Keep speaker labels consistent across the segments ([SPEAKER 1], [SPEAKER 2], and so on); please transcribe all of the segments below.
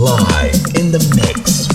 [SPEAKER 1] live in the mix.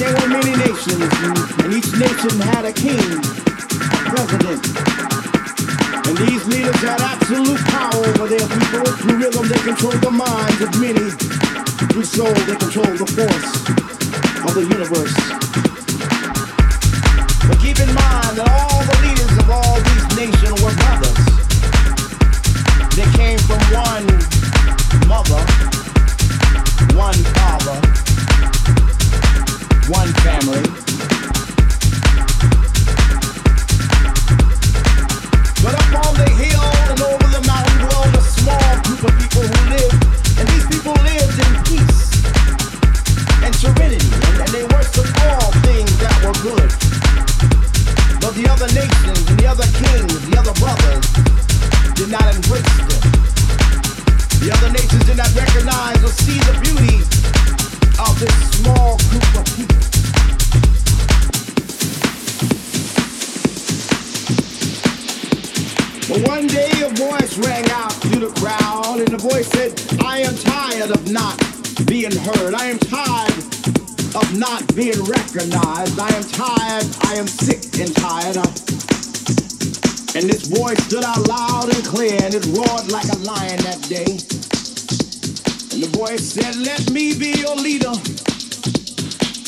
[SPEAKER 1] There were many nations, and each nation had a king, a president. And these leaders had absolute power over their people. Through rhythm, they controlled the minds of many. Through soul, they controlled the force of the universe. But keep in mind that all the leaders of all these nations were brothers. They came from one mother, one father, one family. But up on the hill and over the mountain a small group of people who lived, and these people lived in peace and serenity, and, they worshiped all things that were good. But the other nations and the other kings, the other brothers, did not them. The other nations did not recognize or see the beauty of this rang out through the crowd, and the voice said, I am tired of not being heard. I am tired of not being recognized. I am tired, I am sick and tired. And this voice stood out loud and clear, and it roared like a lion that day. And the voice said, Let me be your leader.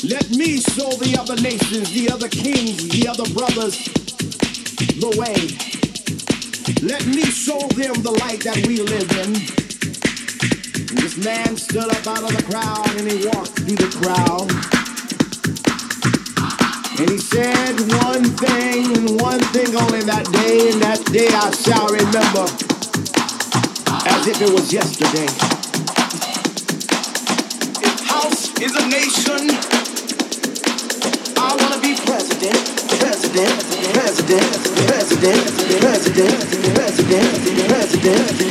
[SPEAKER 1] Let me show the other nations, the other kings, the other brothers the way. Let me show them the light that we live in. And this man stood up out of the crowd and he walked through the crowd. And he said one thing and one thing only that day, and that day I shall remember as if it was yesterday. If house is a nation, I wanna be president, president, president, president, president, president, president,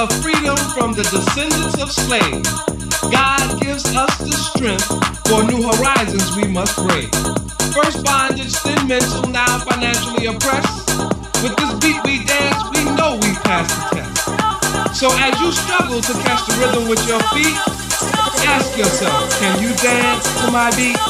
[SPEAKER 2] of freedom from the descendants of slaves. God gives us the strength for new horizons we must break. First bondage, then mental, now financially oppressed. With this beat we dance, we know we passed the test. So as you struggle to catch the rhythm with your feet, ask yourself, can you dance to my beat?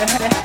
[SPEAKER 3] Go with it.